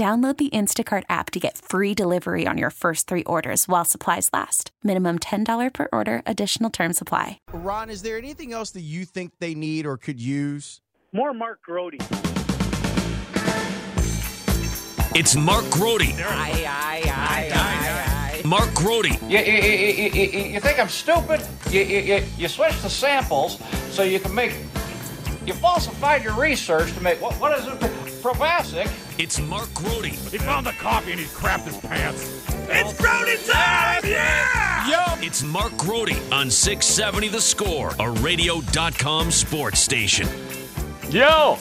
Download the Instacart app to get free delivery on your first three orders while supplies last. Minimum $10 per order, additional term supply. Ron, is there anything else that you think they need or could use? More Mark Grody. It's Mark Grote. Aye, aye, aye, aye, aye. Mark Grody. You, you, you, you, you think I'm stupid? You, you, you, you switch the samples so you can make. You falsified your research to make. What, what is it? Provasic. It's Mark Grody. He found the coffee and he crapped his pants. It's Grody time! Yeah! Yo! It's Mark Grody on 670 The Score, a radio.com sports station. Yo,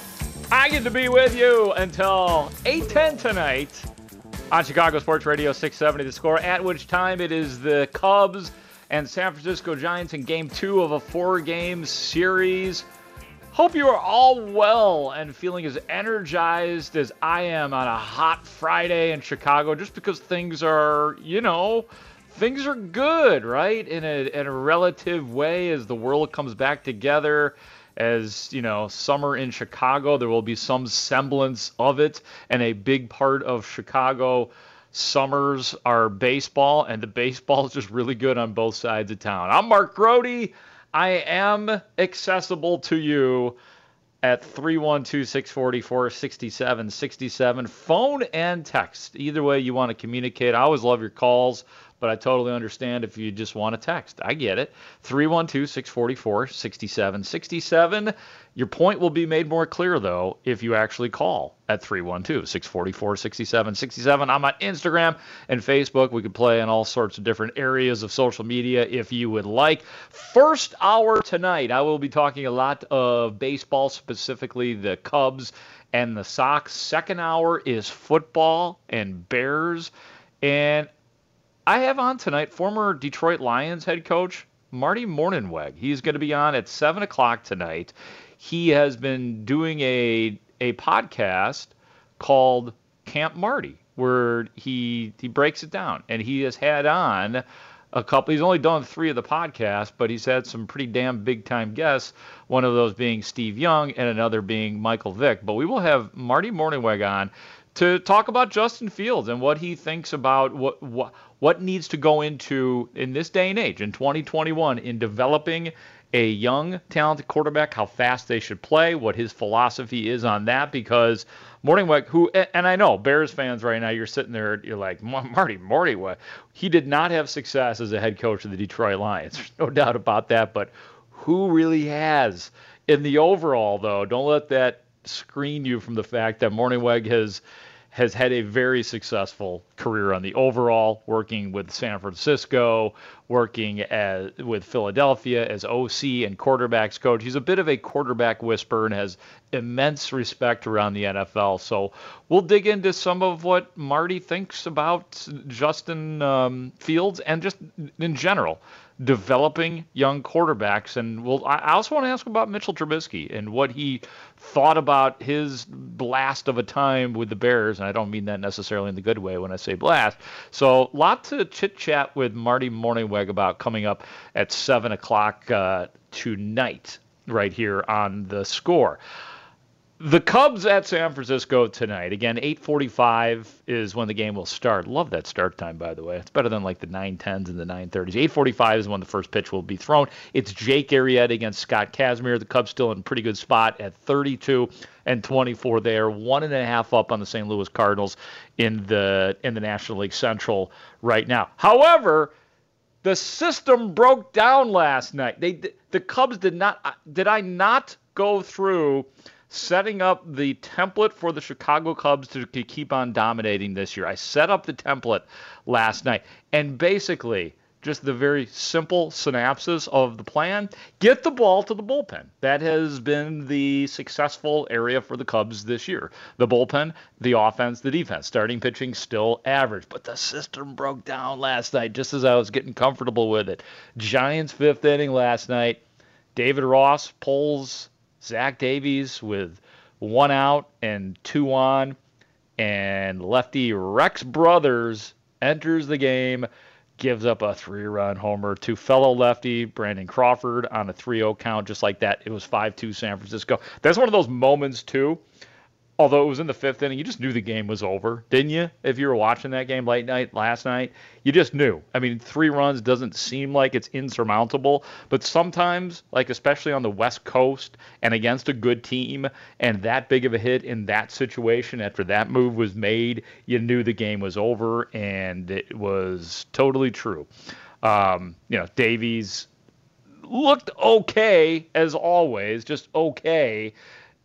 I get to be with you until 8:10 tonight on Chicago Sports Radio 670 The Score. At which time it is the Cubs and San Francisco Giants in Game Two of a four-game series. Hope you are all well and feeling as energized as I am on a hot Friday in Chicago. Just because things are, you know, things are good, right? In a in a relative way, as the world comes back together as you know summer in chicago there will be some semblance of it and a big part of chicago summers are baseball and the baseball is just really good on both sides of town i'm mark Grote. I am accessible to you at 312-644-6767 phone and text. Either way you want to communicate. I always love your calls but I totally understand if you just want to text. I get it. 312 644 6767. Your point will be made more clear, though, if you actually call at 312 644 6767. I'm on Instagram and Facebook. We could play in all sorts of different areas of social media if you would like. First hour tonight, I will be talking a lot of baseball, specifically the Cubs and the Sox. Second hour is football and Bears. And I have on tonight former Detroit Lions head coach Marty Mornhinweg. He's going to be on at seven o'clock tonight. He has been doing a a podcast called Camp Marty, where he he breaks it down, and he has had on a couple. He's only done three of the podcasts, but he's had some pretty damn big time guests. One of those being Steve Young, and another being Michael Vick. But we will have Marty Mornhinweg on to talk about Justin Fields and what he thinks about what what what needs to go into in this day and age in 2021 in developing a young talented quarterback how fast they should play what his philosophy is on that because Mornhinweg who and I know Bears fans right now you're sitting there you're like Marty Morty what he did not have success as a head coach of the Detroit Lions there's no doubt about that but who really has in the overall though don't let that screen you from the fact that Mornhinweg has has had a very successful career on the overall, working with San Francisco, working as, with Philadelphia as OC and quarterbacks coach. He's a bit of a quarterback whisperer and has immense respect around the NFL. So we'll dig into some of what Marty thinks about Justin um, Fields and just in general developing young quarterbacks. And we'll, I also want to ask about Mitchell Trubisky and what he thought about his blast of a time with the Bears. And I don't mean that necessarily in the good way when I say blast. So, lot to chit chat with Marty Mornhinweg about coming up at 7 o'clock uh, tonight, right here on the score. The Cubs at San Francisco tonight. Again, 8:45 is when the game will start. Love that start time, by the way. It's better than like the 9:10s and the 9:30s. 8:45 is when the first pitch will be thrown. It's Jake Arrieta against Scott Kazmir. The Cubs still in a pretty good spot at 32 and 24 there, one and a half up on the St. Louis Cardinals in the in the National League Central right now. However, the system broke down last night. They the Cubs did not uh, did I not go through setting up the template for the Chicago Cubs to, to keep on dominating this year. I set up the template last night, and basically, just the very simple synopsis of the plan get the ball to the bullpen. That has been the successful area for the Cubs this year. The bullpen, the offense, the defense. Starting pitching still average, but the system broke down last night just as I was getting comfortable with it. Giants fifth inning last night. David Ross pulls Zach Davies with one out and two on, and lefty Rex Brothers enters the game, gives up a three run homer to fellow lefty Brandon Crawford on a 3 0 count, just like that. It was 5 2 San Francisco. That's one of those moments, too, although it was in the fifth inning, you just knew the game was over, didn't you? If you were watching that game late night last night, you just knew. I mean, three runs doesn't seem like it's insurmountable, but sometimes, like especially on the West Coast and against a good team, and that big of a hit in that situation after that move was made, you knew the game was over, and it was totally true. Um, you know, Davies looked okay as always, just okay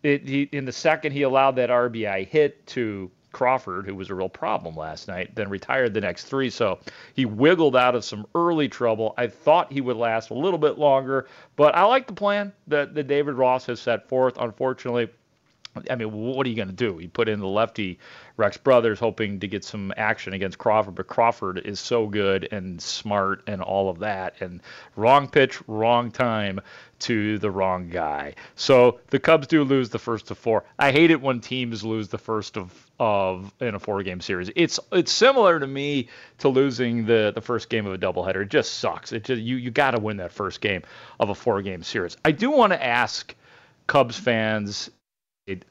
it, he, in the second, he allowed that RBI hit to Crawford, who was a real problem last night, then retired the next three. So he wiggled out of some early trouble. I thought he would last a little bit longer, but I like the plan that, that David Ross has set forth. Unfortunately, I mean, what are you going to do? He put in the lefty Rex Brothers, hoping to get some action against Crawford, but Crawford is so good and smart and all of that. And wrong pitch, wrong time to the wrong guy. So the Cubs do lose the first of four. I hate it when teams lose the first of of in a four game series. It's it's similar to me to losing the the first game of a doubleheader. It just sucks. It just you you got to win that first game of a four game series. I do want to ask Cubs fans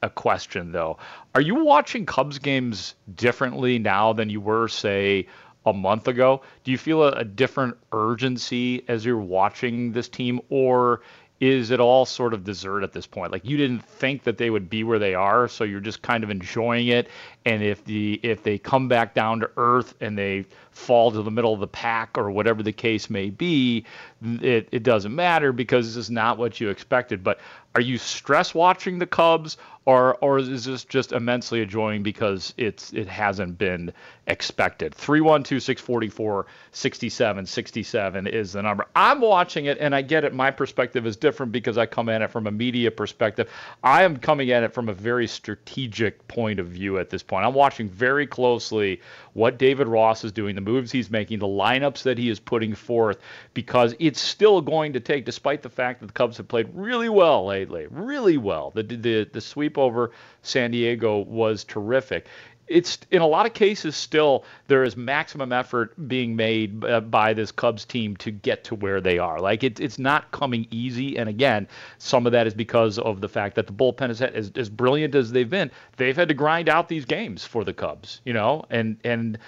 a question though. Are you watching Cubs games differently now than you were, say, a month ago? Do you feel a, a different urgency as you're watching this team, or is it all sort of dessert at this point? Like you didn't think that they would be where they are, so you're just kind of enjoying it. And if the if they come back down to earth and they fall to the middle of the pack or whatever the case may be, it, it doesn't matter because this is not what you expected. But are you stress watching the Cubs or or is this just immensely enjoying because it's it hasn't been expected? 312-644-6767 is the number. I'm watching it and I get it my perspective is different because I come at it from a media perspective. I am coming at it from a very strategic point of view at this point. I'm watching very closely what David Ross is doing, the moves he's making, the lineups that he is putting forth because it's still going to take despite the fact that the Cubs have played really well lately really well. The the the sweep over San Diego was terrific. It's in a lot of cases still there is maximum effort being made uh, by this Cubs team to get to where they are. Like it, it's not coming easy, and again, some of that is because of the fact that the bullpen is as, as brilliant as they've been. They've had to grind out these games for the Cubs, you know, and and.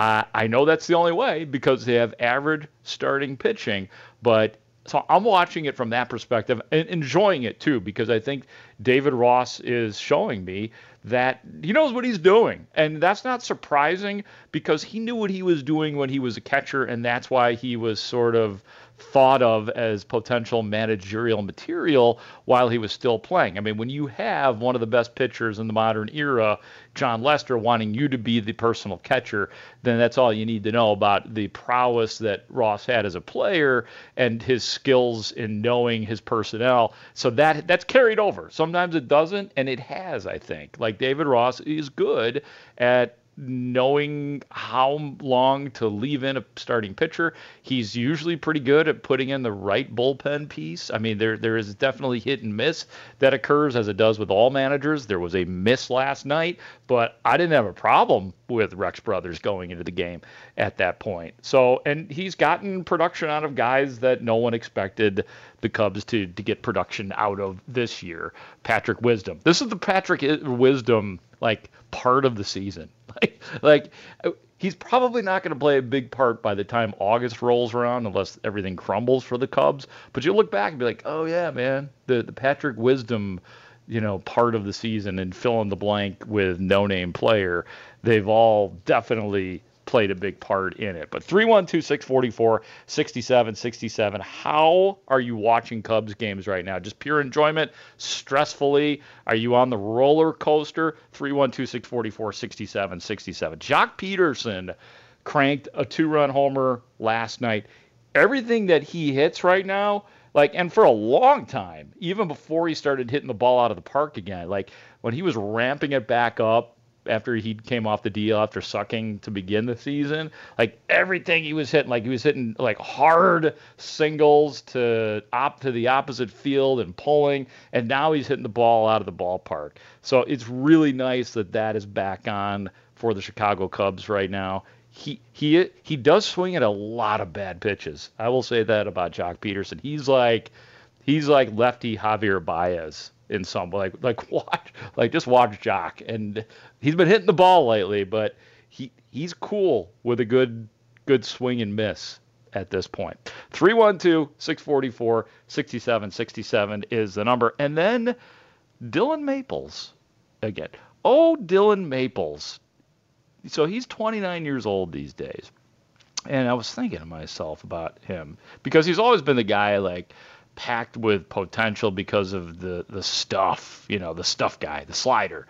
Uh, I know that's the only way because they have average starting pitching, but so I'm watching it from that perspective and enjoying it too because I think David Ross is showing me that he knows what he's doing. And that's not surprising because he knew what he was doing when he was a catcher and that's why he was sort of thought of as potential managerial material while he was still playing. I mean, when you have one of the best pitchers in the modern era, Jon Lester, wanting you to be the personal catcher, then that's all you need to know about the prowess that Ross had as a player and his skills in knowing his personnel. So that that's carried over. Sometimes it doesn't, and it has, I think. Like David Ross is good at knowing how long to leave in a starting pitcher. He's usually pretty good at putting in the right bullpen piece. I mean, there there is definitely hit and miss that occurs as it does with all managers. There was a miss last night, but I didn't have a problem with Rex Brothers going into the game at that point. So, and he's gotten production out of guys that no one expected the Cubs to to get production out of this year. Patrick Wisdom. This is the Patrick Wisdom like part of the season. Like like he's probably not going to play a big part by the time August rolls around unless everything crumbles for the Cubs. But you look back and be like, "Oh yeah, man, the the Patrick Wisdom you know, part of the season and fill in the blank with no name player, they've all definitely played a big part in it. But 312 644 67 67. How are you watching Cubs games right now? Just pure enjoyment? Stressfully? Are you on the roller coaster? 312 644 67 67. Joc Pederson cranked a two run homer last night. Everything that he hits right now, like, and for a long time, even before he started hitting the ball out of the park again, like when he was ramping it back up after he came off the deal after sucking to begin the season. Like everything he was hitting, like he was hitting like hard singles to op to the opposite field and pulling, and now he's hitting the ball out of the ballpark. So it's really nice that that is back on for the Chicago Cubs right now. He he he does swing at a lot of bad pitches. I will say that about Joc Pederson. He's like he's like lefty Javier Baez in some like like watch like just watch Joc and he's been hitting the ball lately, but he he's cool with a good good swing and miss at this point. 312-644-6767 is the number. And then Dillon Maples again. Oh, Dillon Maples. So he's 29 years old these days. And I was thinking to myself about him because he's always been the guy like packed with potential because of the the stuff, you know, the stuff guy, the slider,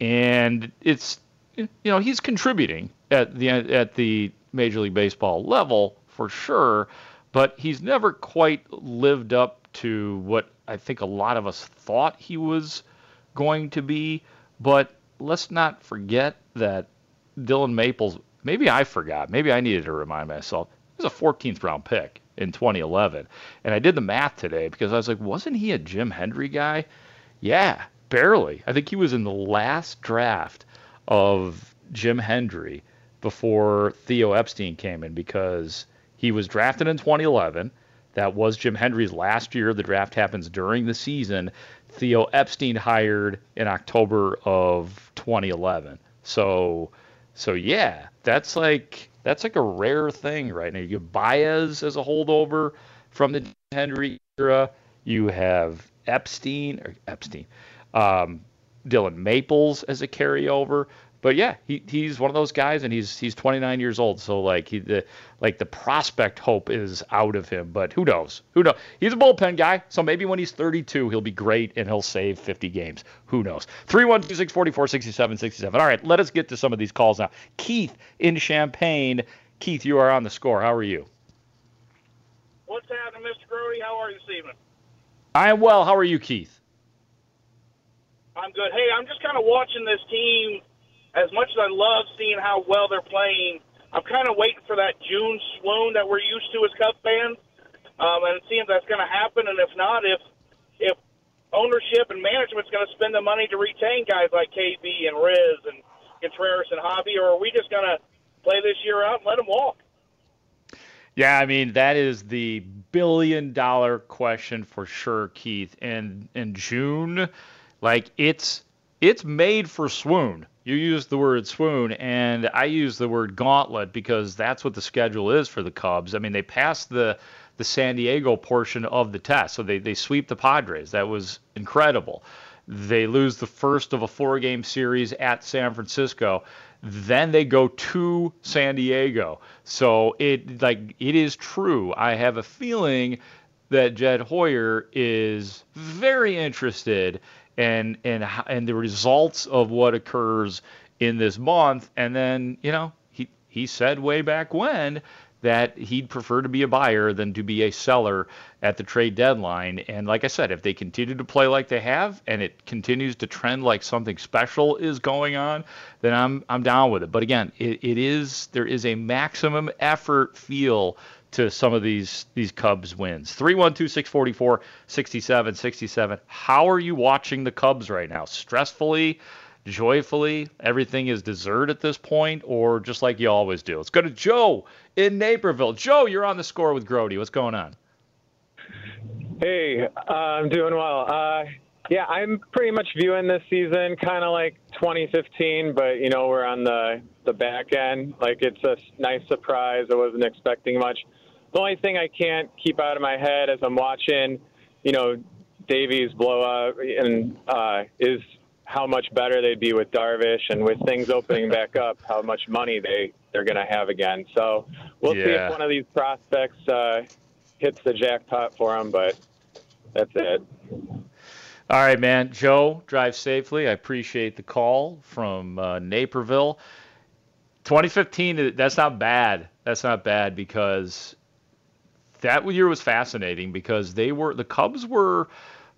and it's you know he's contributing at the at the Major League Baseball level for sure, but he's never quite lived up to what I think a lot of us thought he was going to be. But let's not forget that Dillon Maples. Maybe I forgot. Maybe I needed to remind myself. He was a 14th round pick in 2011. And I did the math today because I was like, wasn't he a Jim Hendry guy? Yeah, barely. I think he was in the last draft of Jim Hendry before Theo Epstein came in because he was drafted in 2011. That was Jim Hendry's last year. The draft happens during the season. Theo Epstein hired in October of 2011. So, so yeah, that's like that's like a rare thing right now. You have Baez as a holdover from the Hendry era. You have Epstein or Epstein, um, Dillon Maples as a carryover. But yeah, he, he's one of those guys, and he's he's 29 years old. So like he the like the prospect hope is out of him. But who knows? Who knows? He's a bullpen guy, so maybe when he's 32, he'll be great and he'll save 50 games. Who knows? 312 644 67 67. All right, let us get to some of these calls now. Keith in Champaign. Keith, you are on the score. How are you? What's happening, Mr. Grody? How are you this evening? I am well. How are you, Keith? I'm good. Hey, I'm just kind of watching this team as much as I love seeing how well they're playing, I'm kind of waiting for that June swoon that we're used to as Cubs fans, um, and seeing if that's going to happen. And if not, if if ownership and management's going to spend the money to retain guys like KB and Riz and Contreras and Javi, or are we just going to play this year out and let them walk? Yeah, I mean that is the billion dollar question for sure, Keith. And in June, like it's it's made for swoon. You use the word swoon, and I use the word gauntlet because that's what the schedule is for the Cubs. I mean, they passed the the San Diego portion of the test, so they they sweep the Padres. That was incredible. They lose the first of a four game series at San Francisco. Then they go to San Diego. So it like it is true. I have a feeling that Jed Hoyer is very interested and and and the results of what occurs in this month. And then you know he he said way back when that he'd prefer to be a buyer than to be a seller at the trade deadline. And like I said, if they continue to play like they have and it continues to trend like something special is going on, then I'm I'm down with it. But again, it, it is there is a maximum effort feel to some of these these Cubs wins. 312-644-6767. How are you watching the Cubs right now? Stressfully, joyfully, everything is dessert at this point, or just like you always do? Let's go to Joe in Naperville. Joe, you're on the score with Grody. What's going on? Hey, uh, I'm doing well. Uh, yeah, I'm pretty much viewing this season kind of like 2015, but you know we're on the the back end. Like it's a nice surprise. I wasn't expecting much. The only thing I can't keep out of my head as I'm watching, you know, Davies blow up, and uh, is how much better they'd be with Darvish, and with things opening back up, how much money they they're going to have again. So we'll yeah. see if one of these prospects uh, hits the jackpot for them. But that's it. All right, man. Joe, drive safely. I appreciate the call from uh, Naperville. 2015, that's not bad. That's not bad because that year was fascinating because they were the Cubs were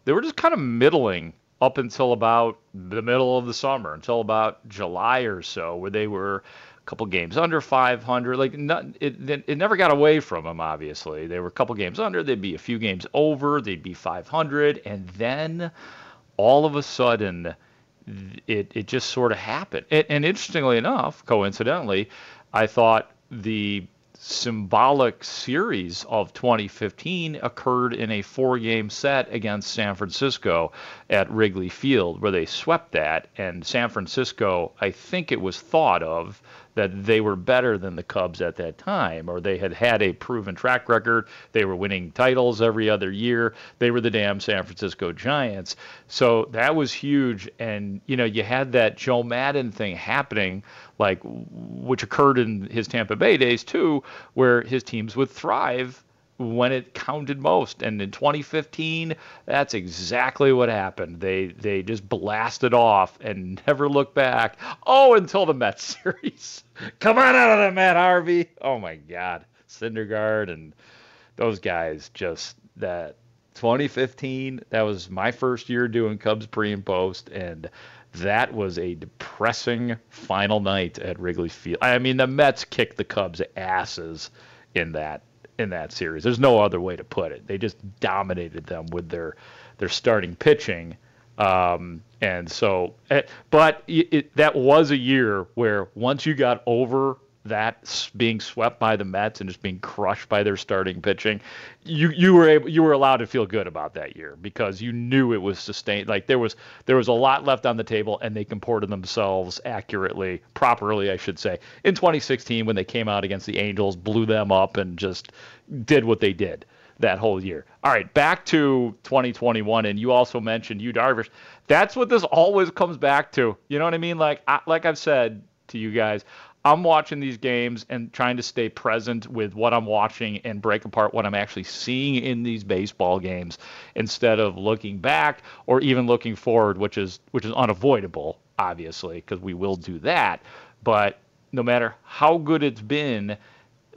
they were just kind of middling up until about the middle of the summer, until about July or so, where they were a couple games under 500. Like it, it never got away from them. Obviously, they were a couple games under. They'd be a few games over. They'd be 500, and then all of a sudden, it it just sort of happened. And, and interestingly enough, coincidentally, I thought the symbolic series of 2015 occurred in a four game set against San Francisco at Wrigley Field, where they swept that. And San Francisco, I think it was thought of that they were better than the Cubs at that time, or they had had a proven track record. They were winning titles every other year. They were the damn San Francisco Giants. So that was huge. And, you know, you had that Joe Maddon thing happening like which occurred in his Tampa Bay days too, where his teams would thrive when it counted most. And in 2015, that's exactly what happened. They they just blasted off and never looked back. Oh, until the Mets series. Come on out of there, Matt Harvey. Oh my God, Syndergaard and those guys just that 2015. That was my first year doing Cubs pre and post, and that was a depressing final night at Wrigley Field. I mean, the Mets kicked the Cubs' asses in that in that series. There's no other way to put it. They just dominated them with their their starting pitching. Um, and so, eh, but it, it, that was a year where once you got over that being swept by the Mets and just being crushed by their starting pitching, you you were able you were allowed to feel good about that year because you knew it was sustained. Like there was there was a lot left on the table and they comported themselves accurately, properly, I should say. In 2016, when they came out against the Angels, blew them up and just did what they did that whole year. All right, back to 2021, and you also mentioned you Darvish. That's what this always comes back to. You know what I mean? Like I, like I've said to you guys, I'm watching these games and trying to stay present with what I'm watching and break apart what I'm actually seeing in these baseball games instead of looking back or even looking forward, which is which is unavoidable, obviously, because we will do that. But no matter how good it's been,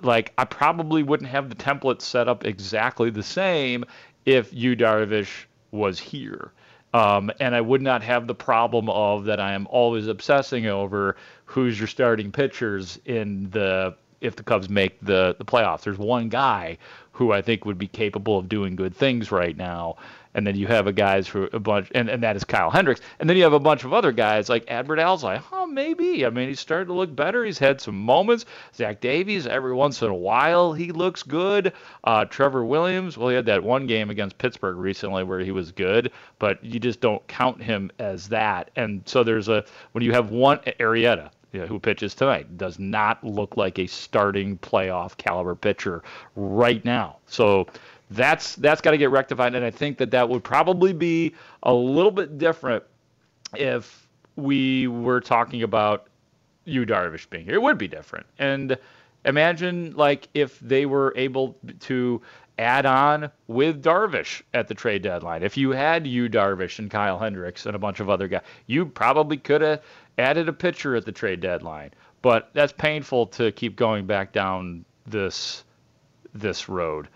like I probably wouldn't have the template set up exactly the same if Yu Darvish was here. Um, and I would not have the problem of that I am always obsessing over who's your starting pitchers in the if the Cubs make the the playoffs. There's one guy who I think would be capable of doing good things right now, and then you have a guys for a bunch, and, and that is Kyle Hendricks, and then you have a bunch of other guys like Adbert Alzolay. Oh, maybe. I mean, he's starting to look better. He's had some moments. Zach Davies, every once in a while, he looks good. Uh, Trevor Williams, well, he had that one game against Pittsburgh recently where he was good, but you just don't count him as that. And so there's a when you have one know, who pitches tonight does not look like a starting playoff caliber pitcher right now. So that's that's got to get rectified, and I think that that would probably be a little bit different if we were talking about Yu Darvish being here. It would be different, and imagine like if they were able to add on with Darvish at the trade deadline. If you had Yu Darvish and Kyle Hendricks and a bunch of other guys, you probably could have added a pitcher at the trade deadline. But that's painful to keep going back down this this road.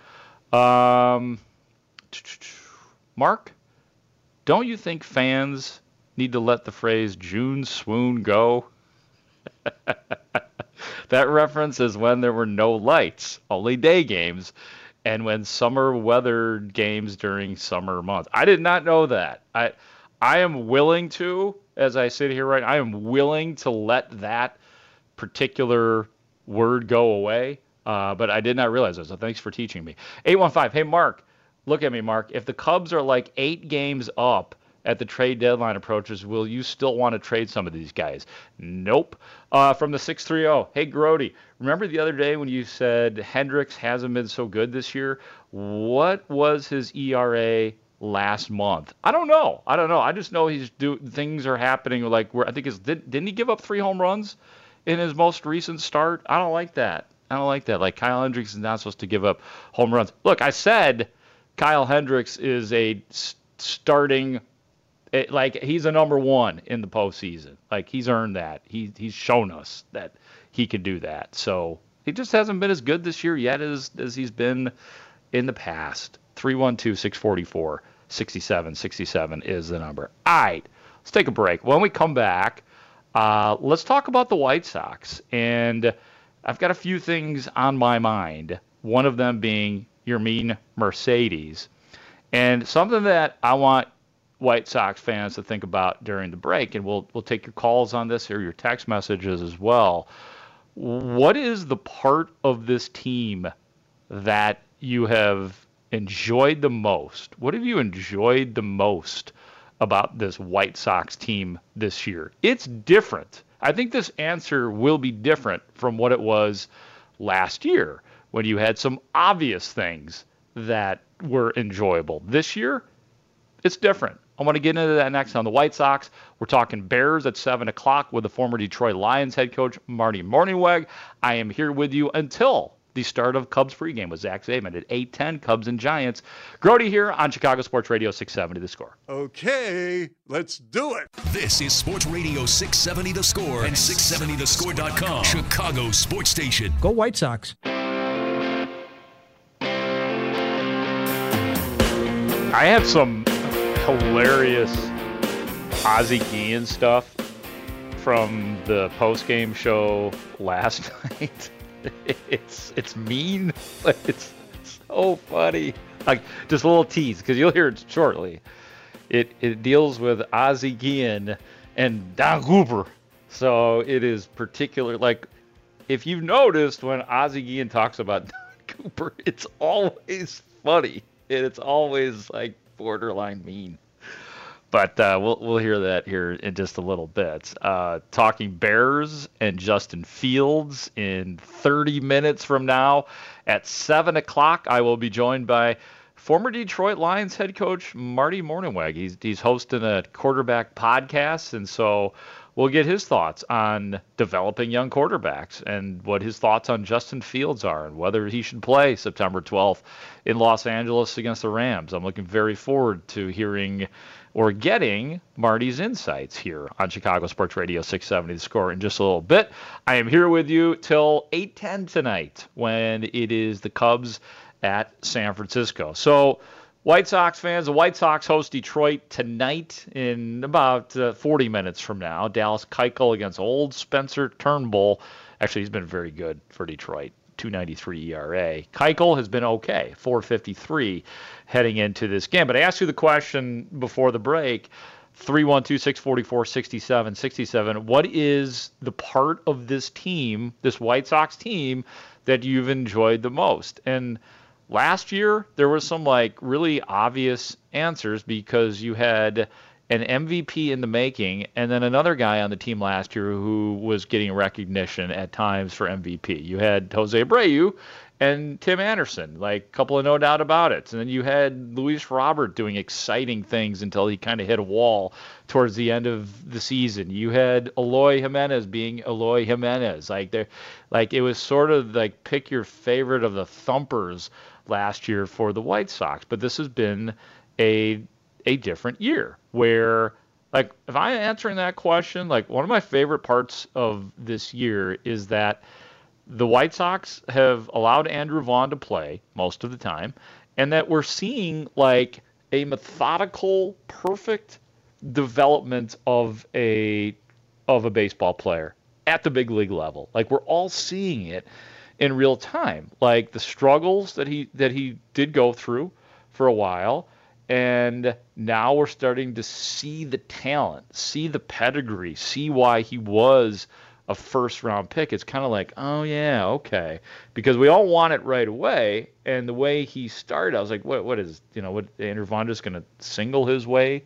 Um, Mark, don't you think fans need to let the phrase June swoon go? that reference is when there were no lights, only day games, and when summer weather games during summer months. I did not know that. I I am willing to, as I sit here right, I am willing to let that particular word go away. Uh, but I did not realize that. So thanks for teaching me. 815. Hey, Mark, look at me, Mark. If the Cubs are like eight games up at the trade deadline approaches, will you still want to trade some of these guys? Nope. Uh, from the 630, hey, Grody, remember the other day when you said Hendricks hasn't been so good this year? What was his ERA last month? I don't know. I don't know. I just know he's do things are happening like where I think is did, didn't he give up three home runs in his most recent start? I don't like that. I don't like that. Like Kyle Hendricks is not supposed to give up home runs. Look, I said Kyle Hendricks is a starting it, like he's a number one in the postseason. Like he's earned that. He he's shown us that he can do that. So he just hasn't been as good this year yet as as he's been in the past. 312 644 67 67 is the number. All right, let's take a break. When we come back, uh, let's talk about the White Sox. And I've got a few things on my mind. One of them being Yermin Mercedes. And something that I want White Sox fans to think about during the break, and we'll we'll take your calls on this or your text messages as well. What is the part of this team that you have enjoyed the most? What have you enjoyed the most about this White Sox team this year? It's different. I think this answer will be different from what it was last year when you had some obvious things that were enjoyable. This year, it's different. I want to get into that next on the White Sox. We're talking Bears at 7 o'clock with the former Detroit Lions head coach, Marty Mornhinweg. I am here with you until the start of Cubs pregame with Zach Zaidman at 8:10. Cubs and Giants. Grody here on Chicago Sports Radio 670 The Score. Okay, let's do it. This is Sports Radio 670 The Score and 670thescore.com. Chicago Sports Station. Go White Sox. I have some hilarious Ozzie Guillen stuff from the post game show last night. it's it's mean, but it's so funny. Like just a little tease because you'll hear it shortly. It it deals with Ozzie Guillen and Don Cooper. So it is particular. Like if you've noticed when Ozzie Guillen talks about Don Cooper, it's always funny and it's always like borderline mean. But uh, we'll we'll hear that here in just a little bit. Uh, talking Bears and Justin Fields in 30 minutes from now at seven o'clock. I will be joined by former Detroit Lions head coach Marty Mornhinweg. He's he's hosting a quarterback podcast, and so we'll get his thoughts on developing young quarterbacks and what his thoughts on Justin Fields are and whether he should play September 12th in Los Angeles against the Rams. I'm looking very forward to hearing or getting Marty's insights here on Chicago Sports Radio 670 The Score in just a little bit. I am here with you till 8:10 tonight when it is the Cubs at San Francisco. So, White Sox fans, the White Sox host Detroit tonight in about uh, 40 minutes from now. Dallas Keuchel against old Spencer Turnbull. Actually, he's been very good for Detroit. 293 ERA. Keuchel has been okay, 453 heading into this game. But I asked you the question before the break 312 644 67 67. What is the part of this team, this White Sox team, that you've enjoyed the most? And last year, there was some like really obvious answers because you had an MVP in the making, and then another guy on the team last year who was getting recognition at times for MVP. You had Jose Abreu and Tim Anderson, like a couple of no doubt about it. And then you had Luis Robert doing exciting things until he kind of hit a wall towards the end of the season. You had Eloy Jimenez being Eloy Jimenez. Like there like it was sort of like pick your favorite of the thumpers last year for the White Sox. But this has been a a different year where like if I'm answering that question, like one of my favorite parts of this year is that the White Sox have allowed Andrew Vaughn to play most of the time, and that we're seeing like a methodical, perfect development of a of a baseball player at the big league level. Like we're all seeing it in real time. Like the struggles that he that he did go through for a while and now we're starting to see the talent, see the pedigree, see why he was a first round pick. It's kind of like, oh yeah, okay, because we all want it right away. And the way he started, I was like, what what is you know what Andrew just going to single his way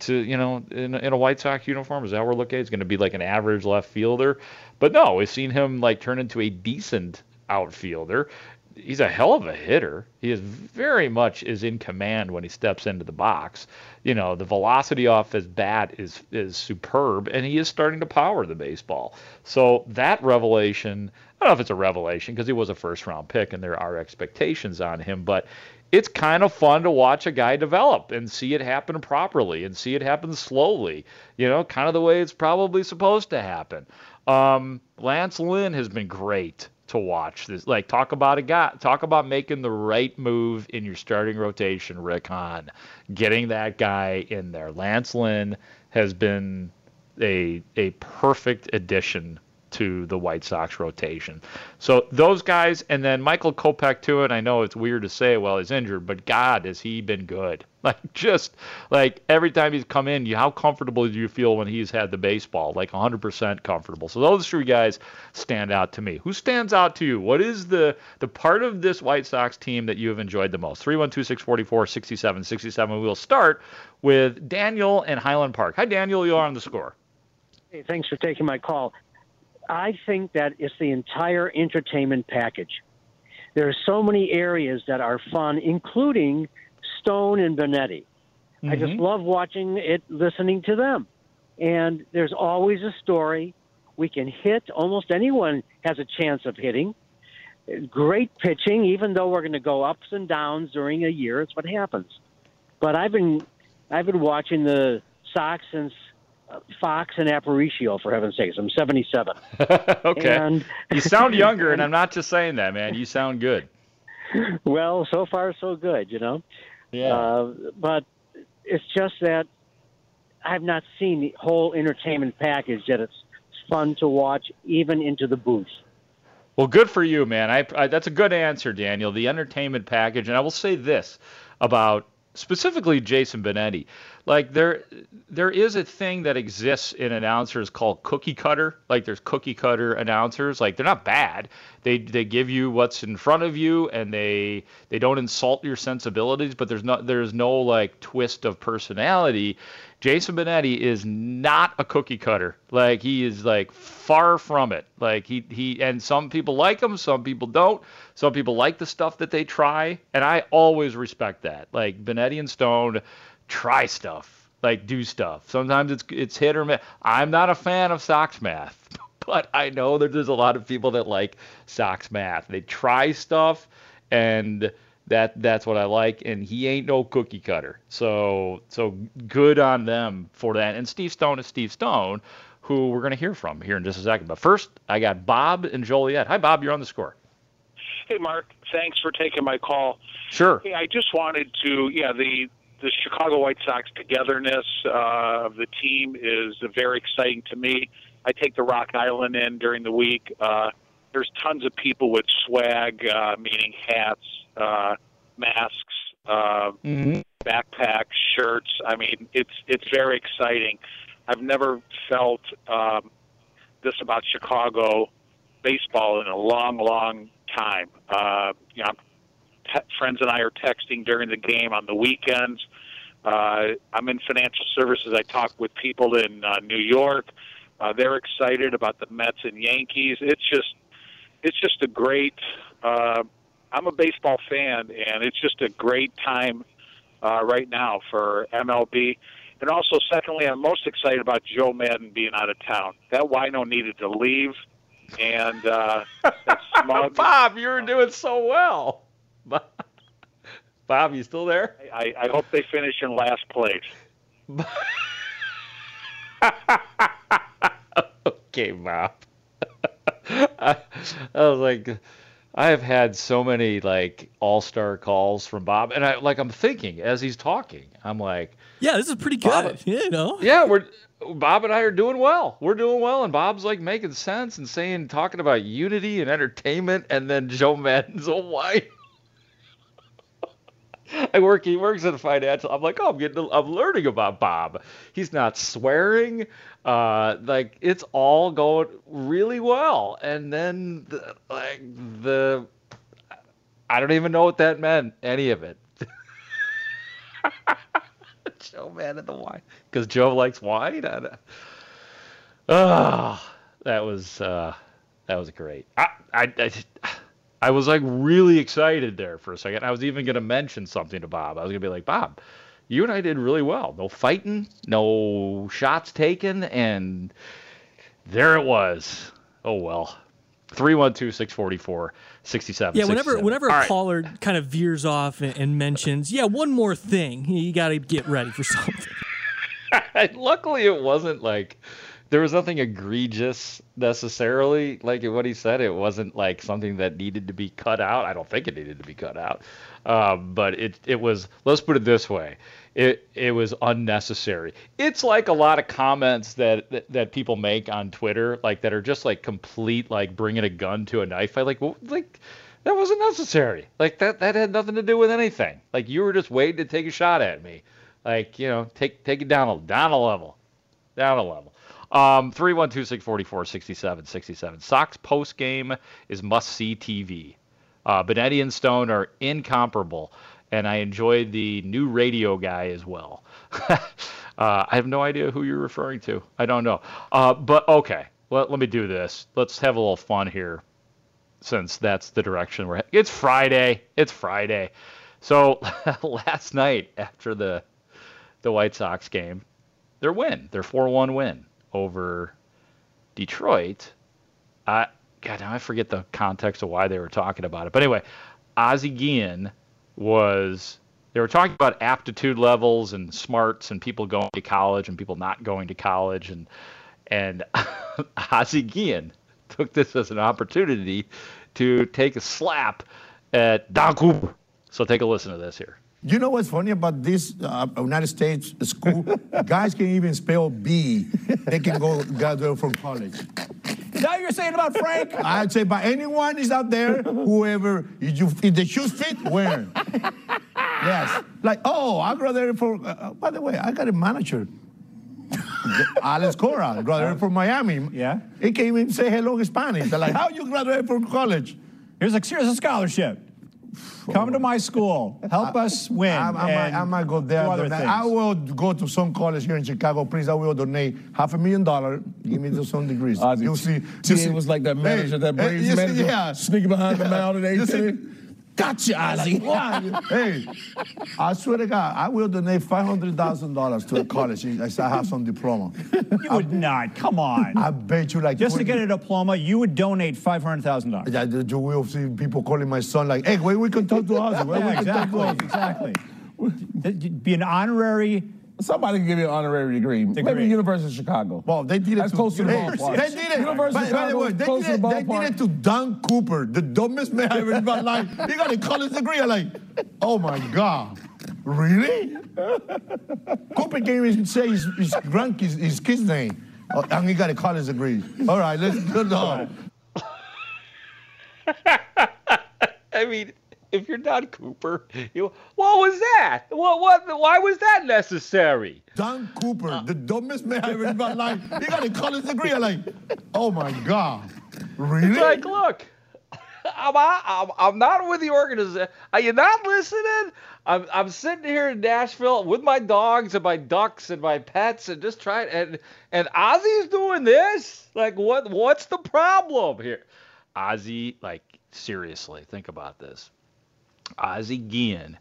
to you know in, in a White Sox uniform? Is that we're looking? He's going to be like an average left fielder, but no, we've seen him like turn into a decent outfielder he's a hell of a hitter. He is very much is in command when he steps into the box. You know, the velocity off his bat is is superb, and he is starting to power the baseball. So that revelation, I don't know if it's a revelation because he was a first round pick, and there are expectations on him, but it's kind of fun to watch a guy develop and see it happen properly and see it happen slowly. You know, kind of the way it's probably supposed to happen. Um, Lance Lynn has been great to watch. This like talk about a guy, talk about making the right move in your starting rotation, Rick Hahn, getting that guy in there. Lance Lynn has been a a perfect addition to the White Sox rotation. So those guys, and then Michael Kopech too. And I know it's weird to say while he's injured, but God, has he been good? Like just like every time he's come in, you how comfortable do you feel when he's had the baseball? Like 100% comfortable. So those three guys stand out to me. Who stands out to you? What is the the part of this White Sox team that you have enjoyed the most? 312-644-6767. We will start with Daniel in Highland Park. Hi Daniel, you are on the score. Hey, thanks for taking my call. I think that it's the entire entertainment package. There are so many areas that are fun, including Stone and Benetti. Mm-hmm. I just mm-hmm. love watching it, listening to them. And there's always a story. We can hit. Almost anyone has a chance of hitting. Great pitching, even though we're going to go ups and downs during a year. It's what happens. But I've been I've been watching the Sox since Fox and Aparicio, for heaven's sakes. I'm 77. okay. And, you sound younger, and I'm not just saying that, man. You sound good. Well, so far so good, you know. Yeah. Uh, but it's just that I've not seen the whole entertainment package that it's fun to watch, even into the booth. Well, good for you, man. I, I, that's a good answer, Daniel. The entertainment package, and I will say this about specifically Jason Benetti like there there is a thing that exists in announcers called cookie cutter like there's cookie cutter announcers like they're not bad they they give you what's in front of you and they they don't insult your sensibilities but there's not there's no like twist of personality Jason Benetti is not a cookie cutter. Like he is like far from it. Like he he and some people like him, some people don't. Some people like the stuff that they try, and I always respect that. Like Benetti and Stone try stuff, like do stuff. Sometimes it's it's hit or miss. I'm not a fan of Sox math, but I know that there's a lot of people that like Sox math. They try stuff, and that that's what I like. And he ain't no cookie cutter. So so good on them for that. And Steve Stone is Steve Stone, who we're going to hear from here in just a second. But first, I got Bob and Joliet. Hi, Bob. You're on the score. Hey, Mark. Thanks for taking my call. Sure. Hey, I just wanted to, yeah, the the Chicago White Sox togetherness uh, of the team is very exciting to me. I take the Rock Island in during the week. Uh, there's tons of people with swag, uh, meaning hats, uh, masks, uh, mm-hmm. backpacks, shirts. I mean, it's it's very exciting. I've never felt um, this about Chicago baseball in a long, long time. Uh, you know, te- friends and I are texting during the game on the weekends. Uh, I'm in financial services. I talk with people in uh, New York. Uh, they're excited about the Mets and Yankees. It's just, it's just a great. Uh, I'm a baseball fan, and it's just a great time uh, right now for MLB. And also, secondly, I'm most excited about Joe Maddon being out of town. That wino needed to leave, and uh, smug, Bob, you're doing so well. Bob, you still there? I, I hope they finish in last place. okay, Bob. I, I was like, I have had so many like all-star calls from Bob, and I like I'm thinking as he's talking, I'm like, yeah, this is pretty good. Bob, you know, yeah, we're Bob and I are doing well. We're doing well, and Bob's like making sense and saying, talking about unity and entertainment, and then Joe Maddon's a wife. I work. He works in financial. I'm like, oh, I'm getting. I'm learning about Bob. He's not swearing. Uh, like it's all going really well. And then, the, like the, I don't even know what that meant. Any of it. Joe man of the wine, because Joe likes wine. Oh, that was uh, that was great. I, I, I I was like really excited there for a second. I was even going to mention something to Bob. I was going to be like, Bob, you and I did really well. No fighting, no shots taken, and there it was. Oh well. 312 644 67 Yeah, whenever whenever a caller kind of veers off and, and, mentions, yeah, one more thing, you got to get ready for something. Luckily, it wasn't like there was nothing egregious necessarily. Like what he said it wasn't like something that needed to be cut out. I don't think it needed to be cut out. Um, but it it was let's put it this way. It it was unnecessary. It's like a lot of comments that, that that people make on twitter like that are just like complete like bringing a gun to a knife fight. Like well, like that wasn't necessary. Like that that had nothing to do with anything. Like you were just waiting to take a shot at me. Like you know take take it down a down a level. Down a level um, 312 644 67 Sox post game is must see TV. Uh, Benetti and Stone are incomparable, and I enjoyed the new radio guy as well. uh, I have no idea who you're referring to. I don't know. Uh, but okay, let, let me do this. Let's have a little fun here since that's the direction we're heading. It's Friday. It's Friday. So last night after the the White Sox game, their win, their 4-1 win over Detroit. I God, now I forget the context of why they were talking about it. But anyway, Ozzie Guillen was they were talking about aptitude levels and smarts and people going to college and people not going to college and and Ozzie Guillen took this as an opportunity to take a slap at Don Cooper. So take a listen to this here. You know what's funny about this uh, United States school? Guys can even spell B. They can go graduate from college. Now you're saying about Frank? I'd say by anyone is out there, whoever, if, you, if the shoes fit, wear yes. Like, oh, I graduated for, uh, uh, by the way, I got a manager. Alex Cora, graduated from Miami. Yeah. He came in say hello in Spanish. They're like, how you graduate from college? Here's a, here's a scholarship. Come to my school. Help us win. I, I, might, I might go there. I will go to some college here in Chicago. Please, I will donate half a million dollars. Give me some degrees. You'll see. Just was like that manager, hey, that Braves hey, manager, yeah. sneaking behind the mound at 18. Gotcha, Ozzie. hey, I swear to God, I will donate five hundred thousand dollars to a college if I have some diploma. You would not. Come on. I bet you like that. just 20, to get a diploma, you would donate five hundred thousand dollars. Yeah, you will see people calling my son like, "Hey, wait, we can talk to Ozzie. yeah, exactly, exactly. Be an honorary Somebody can give you an honorary degree. degree. Maybe University of Chicago. Well, they did it That's to, close to the ballpark. They did it. University of Chicago, way, they, did to the it, they did it to Don Cooper, the dumbest man I've ever in my life. He got a college degree. I'm like, oh my God. Really? Cooper can't even say his, his, grand, his, his kid's name. Oh, and he got a college degree. All right, let's go on. I mean, if you're Don Cooper, you what was that? What what? Why was that necessary? Don Cooper, uh, the dumbest man I've ever in my life. He got a college degree. I'm like, oh my god, really? It's like, look, I'm, I'm, I'm not with the organization. Are you not listening? I'm, I'm sitting here in Nashville with my dogs and my ducks and my pets and just trying and and Ozzie's doing this. Like, what what's the problem here? Ozzie, like seriously, think about this. Ozzie Guillen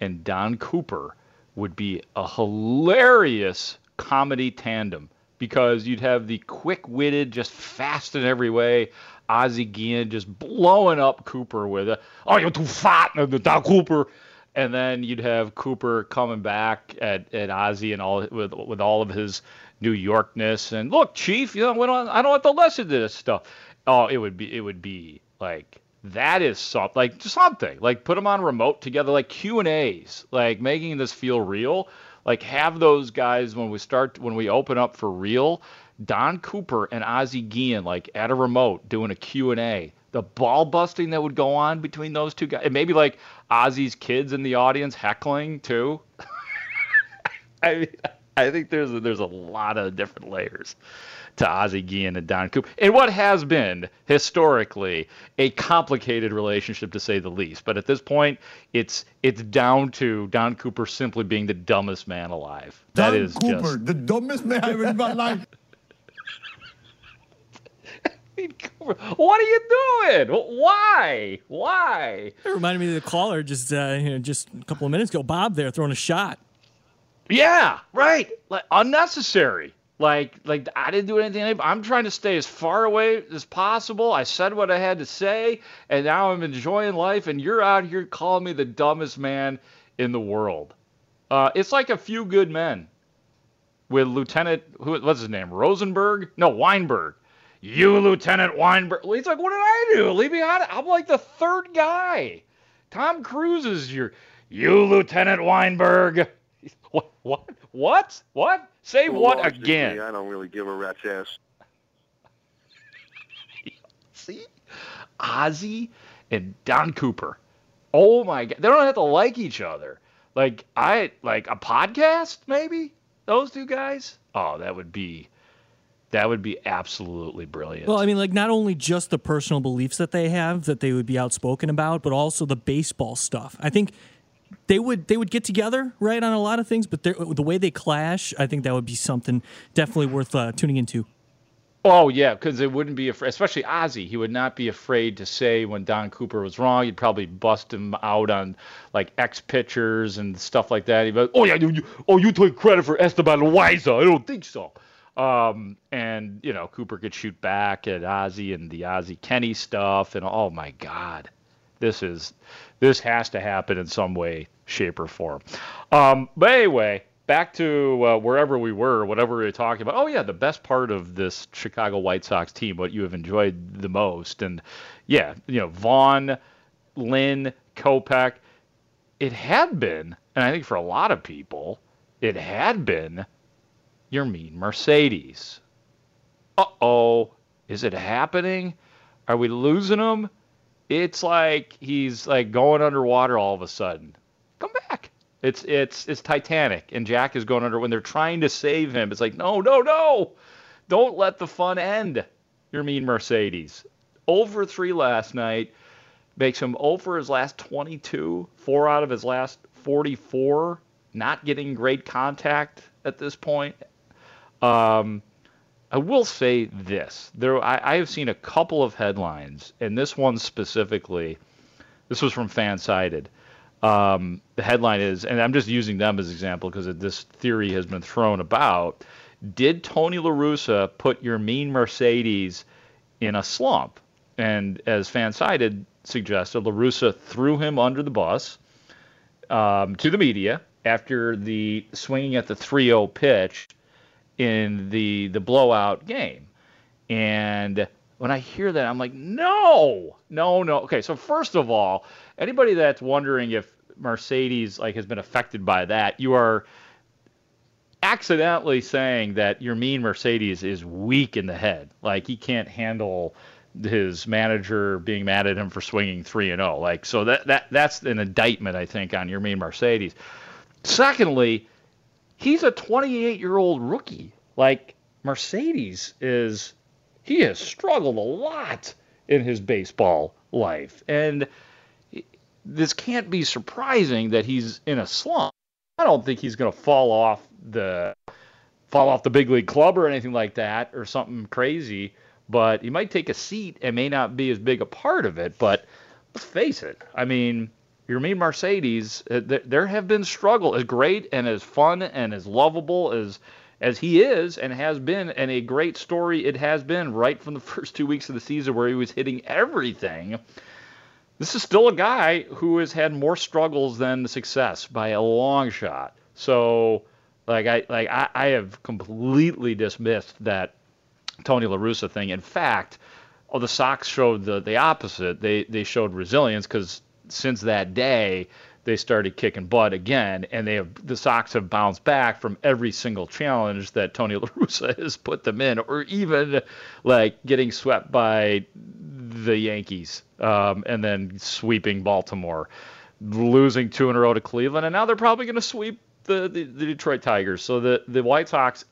and Don Cooper would be a hilarious comedy tandem because you'd have the quick-witted, just fast in every way, Ozzie Guillen just blowing up Cooper with a, "Oh, you're too fat," and Don Cooper, and then you'd have Cooper coming back at, at Ozzie and all with with all of his New Yorkness and look, Chief, you know, I don't, I don't have to listen to this stuff. Oh, it would be it would be like that is something like something like put them on remote together like Q and A's like making this feel real. Like have those guys when we start when we open up for real. Don Cooper and Ozzie Guillen like at a remote doing a Q and A. The ball busting that would go on between those two guys, and maybe like Ozzie's kids in the audience heckling too. I mean, I think there's there's a lot of different layers to Ozzie Guillen and Don Cooper, in what has been historically a complicated relationship to say the least. But at this point, it's it's down to Don Cooper simply being the dumbest man alive. Don that is Cooper, just the dumbest man I've ever in my life. what are you doing? Why? Why? It reminded me of the caller just uh, you know, just a couple of minutes ago. Bob there throwing a shot. Yeah, right. Like unnecessary. Like like I didn't do anything. I'm trying to stay as far away as possible. I said what I had to say, and now I'm enjoying life. And you're out here calling me the dumbest man in the world. Uh, it's like a few good men with Lieutenant who what's his name Rosenberg? No Weinberg. You Lieutenant Weinberg. He's like, what did I do? Leave me out. I'm like the third guy. Tom Cruise is your you Lieutenant Weinberg. What? What? What? What? Say what Logically, again? I don't really give a rat's ass. See? Ozzie and Don Cooper. Oh my god. They don't have to like each other. Like I like a podcast maybe? Those two guys? Oh, that would be that would be absolutely brilliant. Well, I mean, like not only just the personal beliefs that they have that they would be outspoken about, but also the baseball stuff. I think they would they would get together right on a lot of things, but the way they clash, I think that would be something definitely worth uh, tuning into. Oh yeah, because it wouldn't be afraid, especially Ozzie. He would not be afraid to say when Don Cooper was wrong. He'd probably bust him out on like ex pitchers and stuff like that. He'd be like, "Oh yeah, you, you- oh you took credit for Esteban Loaiza? I don't think so." Um, and you know Cooper could shoot back at Ozzie and the Ozzie Kenny stuff, and oh my God, this is this has to happen in some way, shape, or form. Um, but anyway, back to uh, wherever we were, whatever we were talking about. Oh yeah, the best part of this Chicago White Sox team, what you have enjoyed the most, and yeah, you know Vaughn, Lynn, Kopech. It had been, and I think for a lot of people, it had been Yermin Mercedes. Uh oh, is it happening? Are we losing him? It's like he's like going underwater all of a sudden. Come back. It's it's it's Titanic and Jack is going under when they're trying to save him. It's like no no no, don't let the fun end. Yermin Mercedes. Over three last night makes him over his last 22, four out of his last 44. Not getting great contact at this point. Um, I will say this: there, I, I have seen a couple of headlines, and this one specifically. This was from Fansided. Um, the headline is, and I'm just using them as example because this theory has been thrown about. Did Tony La Russa put Yermin Mercedes in a slump? And as Fansided suggested, La Russa threw him under the bus um, to the media after the swinging at the 3-0 pitch in the the blowout game. And when I hear that, I'm like, no, no, no. Okay, so first of all, anybody that's wondering if Mercedes like has been affected by that, you are accidentally saying that Yermin Mercedes is weak in the head. Like he can't handle his manager being mad at him for swinging 3 and 0. Like so that that that's an indictment I think on Yermin Mercedes. Secondly, he's a 28 year old rookie. Like Mercedes is, he has struggled a lot in his baseball life, and this can't be surprising that he's in a slump. I don't think he's going to fall off the fall off the big league club or anything like that or something crazy, but he might take a seat and may not be as big a part of it. But let's face it, I mean, Yermin Mercedes, uh, there have been struggle as great and as fun and as lovable as as he is and has been, and a great story it has been right from the first two weeks of the season where he was hitting everything. This is still a guy who has had more struggles than success by a long shot. So, like I like I, I have completely dismissed that Tony La Russa thing. In fact, oh, the Sox showed the the opposite. They they showed resilience because since that day they started kicking butt again, and they have the Sox have bounced back from every single challenge that Tony La Russa has put them in, or even like getting swept by the Yankees um, and then sweeping Baltimore, losing two in a row to Cleveland, and now they're probably going to sweep the, the, the Detroit Tigers. So the the White Sox,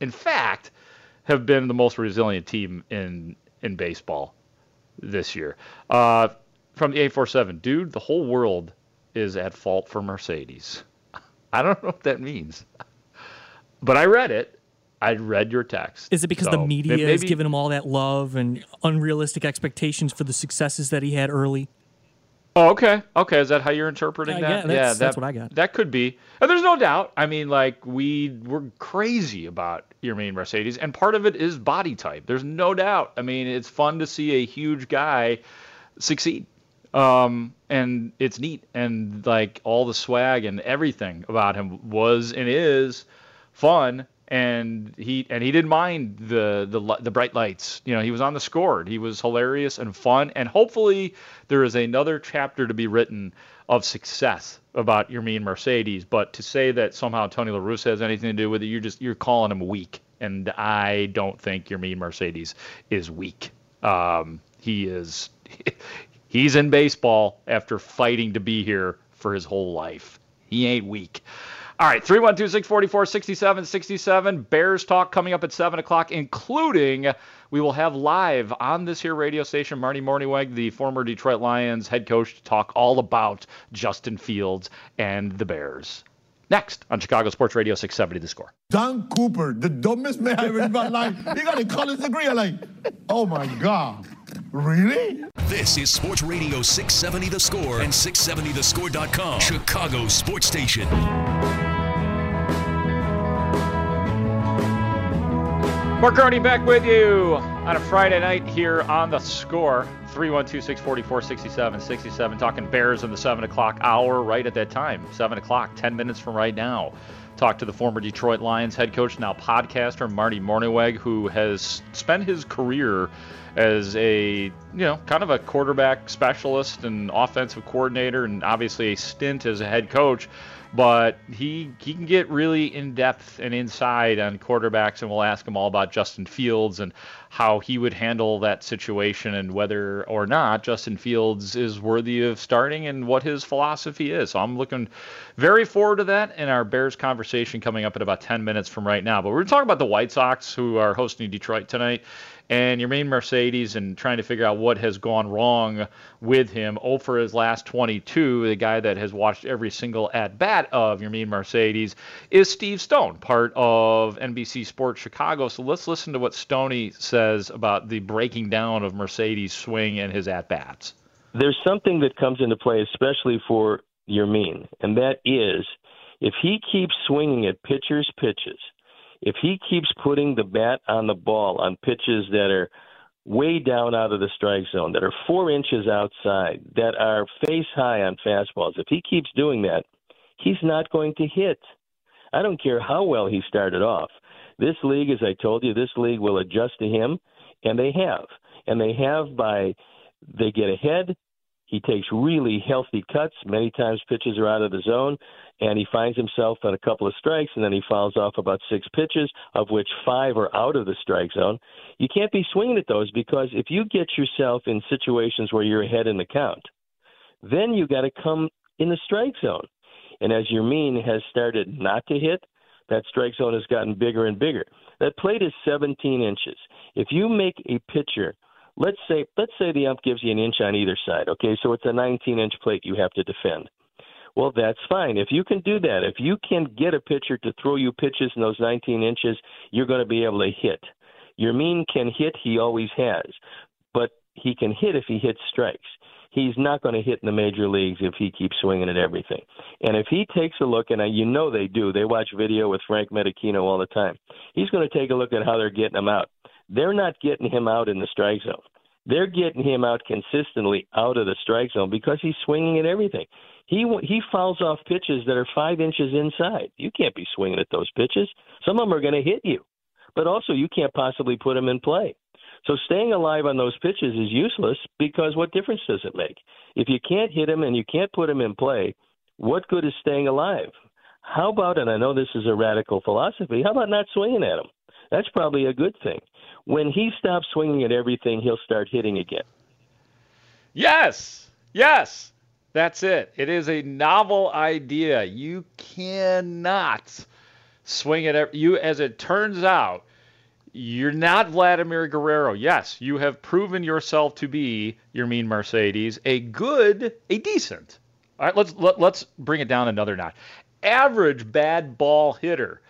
in fact, have been the most resilient team in in baseball this year. Uh, from the 847, dude, the whole world is at fault for Mercedes. I don't know what that means, but I read it. I read your text. Is it because So, the media maybe, is giving him all that love and unrealistic expectations for the successes that he had early? Oh, okay. Okay. Is that how you're interpreting Uh, that? yeah, that's- that, that's what I got. That could be. And there's no doubt. I mean, like, we we're crazy about Yermin Mercedes, and part of it is body type. There's no doubt. I mean, it's fun to see a huge guy succeed. Um, and it's neat. And, like, all the swag and everything about him was and is fun. And he and he didn't mind the the the bright lights. You know, he was on the score. He was hilarious and fun. And hopefully, there is another chapter to be written of success about Yermin Mercedes. But to say that somehow Tony La Russa has anything to do with it, you're just you're calling him weak. And I don't think Yermin Mercedes is weak. Um, he is he's in baseball after fighting to be here for his whole life. He ain't weak. All right, 312 644 6767. Bears talk coming up at 7 o'clock, including we will have live on this here radio station Marty Mornhinweg, the former Detroit Lions head coach, to talk all about Justin Fields and the Bears. Next on Chicago Sports Radio 670 The Score. Don Cooper, the dumbest man I ever in my. He got a college degree. I'm like, oh my God. Really? This is Sports Radio 670 The Score and 670thescore.com. Chicago Sports Station. Mark Carney back with you on a Friday night here on the score. 312 644 6767. Talking Bears in the 7 o'clock hour right at that time. 7 o'clock, 10 minutes from right now. Talk to the former Detroit Lions head coach, now podcaster, Marty Mornhinweg, who has spent his career as a, you know, kind of a quarterback specialist and offensive coordinator, and obviously a stint as a head coach but he he can get really in depth and inside on quarterbacks, and we'll ask him all about Justin Fields and how he would handle that situation and whether or not Justin Fields is worthy of starting and what his philosophy is. So I'm looking very forward to that in our Bears conversation coming up in about 10 minutes from right now. But we're talking about the White Sox who are hosting Detroit tonight and Yermin Mercedes and trying to figure out what has gone wrong with him. Oh, for his last 22, the guy that has watched every single at bat of Yermin Mercedes is Steve Stone, part of NBC Sports Chicago. So let's listen to what Stoney says about the breaking down of Mercedes' swing and his at bats. There's something that comes into play, especially for Yermin, and that is if he keeps swinging at pitchers' pitches if he keeps putting the bat on the ball on pitches that are way down out of the strike zone, that are four inches outside, that are face high on fastballs, if he keeps doing that, he's not going to hit. I don't care how well he started off. This league, as I told you, this league will adjust to him, and they have. And they have by they get ahead. He takes really healthy cuts. Many times pitches are out of the zone and he finds himself at a couple of strikes, and then he fouls off about six pitches, of which five are out of the strike zone. You can't be swinging at those because if you get yourself in situations where you're ahead in the count, then you got to come in the strike zone. And as Yermin has started not to hit, that strike zone has gotten bigger and bigger. That plate is 17 inches. If you make a pitcher, let's say let's say the ump gives you an inch on either side, okay? So it's a 19 inch plate you have to defend. Well, that's fine. If you can do that, if you can get a pitcher to throw you pitches in those 19 inches, you're going to be able to hit. Yermin can hit, he always has, but he can hit if he hits strikes. He's not going to hit in the major leagues if he keeps swinging at everything. And if he takes a look, and you know they do, they watch video with Frank Menechino all the time. He's going to take a look at how they're getting him out. They're not getting him out in the strike zone. They're getting him out consistently out of the strike zone because he's swinging at everything. He he fouls off pitches that are five inches inside. You can't be swinging at those pitches. Some of them are going to hit you, but also you can't possibly put them in play. So staying alive on those pitches is useless because what difference does it make? If you can't hit them and you can't put them in play, what good is staying alive? How about, and I know this is a radical philosophy, how about not swinging at them? That's probably a good thing. When he stops swinging at everything, he'll start hitting again. Yes, yes, that's it. It is a novel idea. You cannot swing at every, you. As it turns out, you're not Vladimir Guerrero. Yes, you have proven yourself to be Yermin Mercedes, a good, a decent. All right, let's let, let's bring it down another notch. Average bad ball hitter.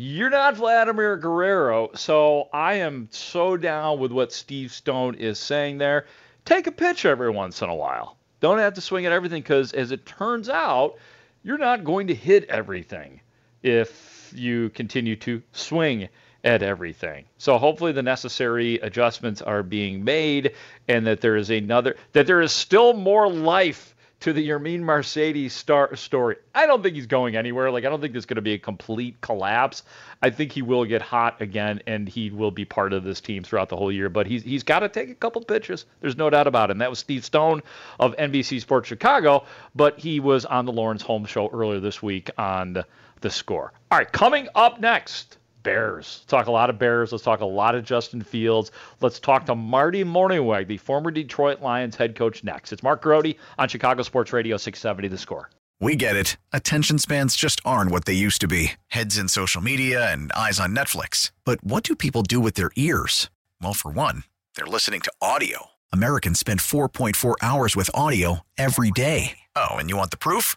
You're not Vladimir Guerrero, so I am so down with what Steve Stone is saying there. Take a pitch every once in a while. Don't have to swing at everything because, as it turns out, you're not going to hit everything if you continue to swing at everything. So hopefully the necessary adjustments are being made and that there is another that there is still more life to the Yermin Mercedes star story. I don't think he's going anywhere. Like I don't think there's going to be a complete collapse. I think he will get hot again and he will be part of this team throughout the whole year. But he's he's got to take a couple pitches. There's no doubt about it. And that was Steve Stone of NBC Sports Chicago. But he was on the Laurence Holmes show earlier this week on the, the score. All right, coming up next. Bears. Let's talk a lot of Bears. Let's talk a lot of Justin Fields. Let's talk to Marty Mornhinweg, the former Detroit Lions head coach, next. It's Mark Grody on Chicago Sports Radio 670 The Score. We get it. Attention spans just aren't what they used to be heads in social media and eyes on Netflix. But what do people do with their ears? Well, for one, they're listening to audio. Americans spend 4.4 hours with audio every day. Oh, and you want the proof?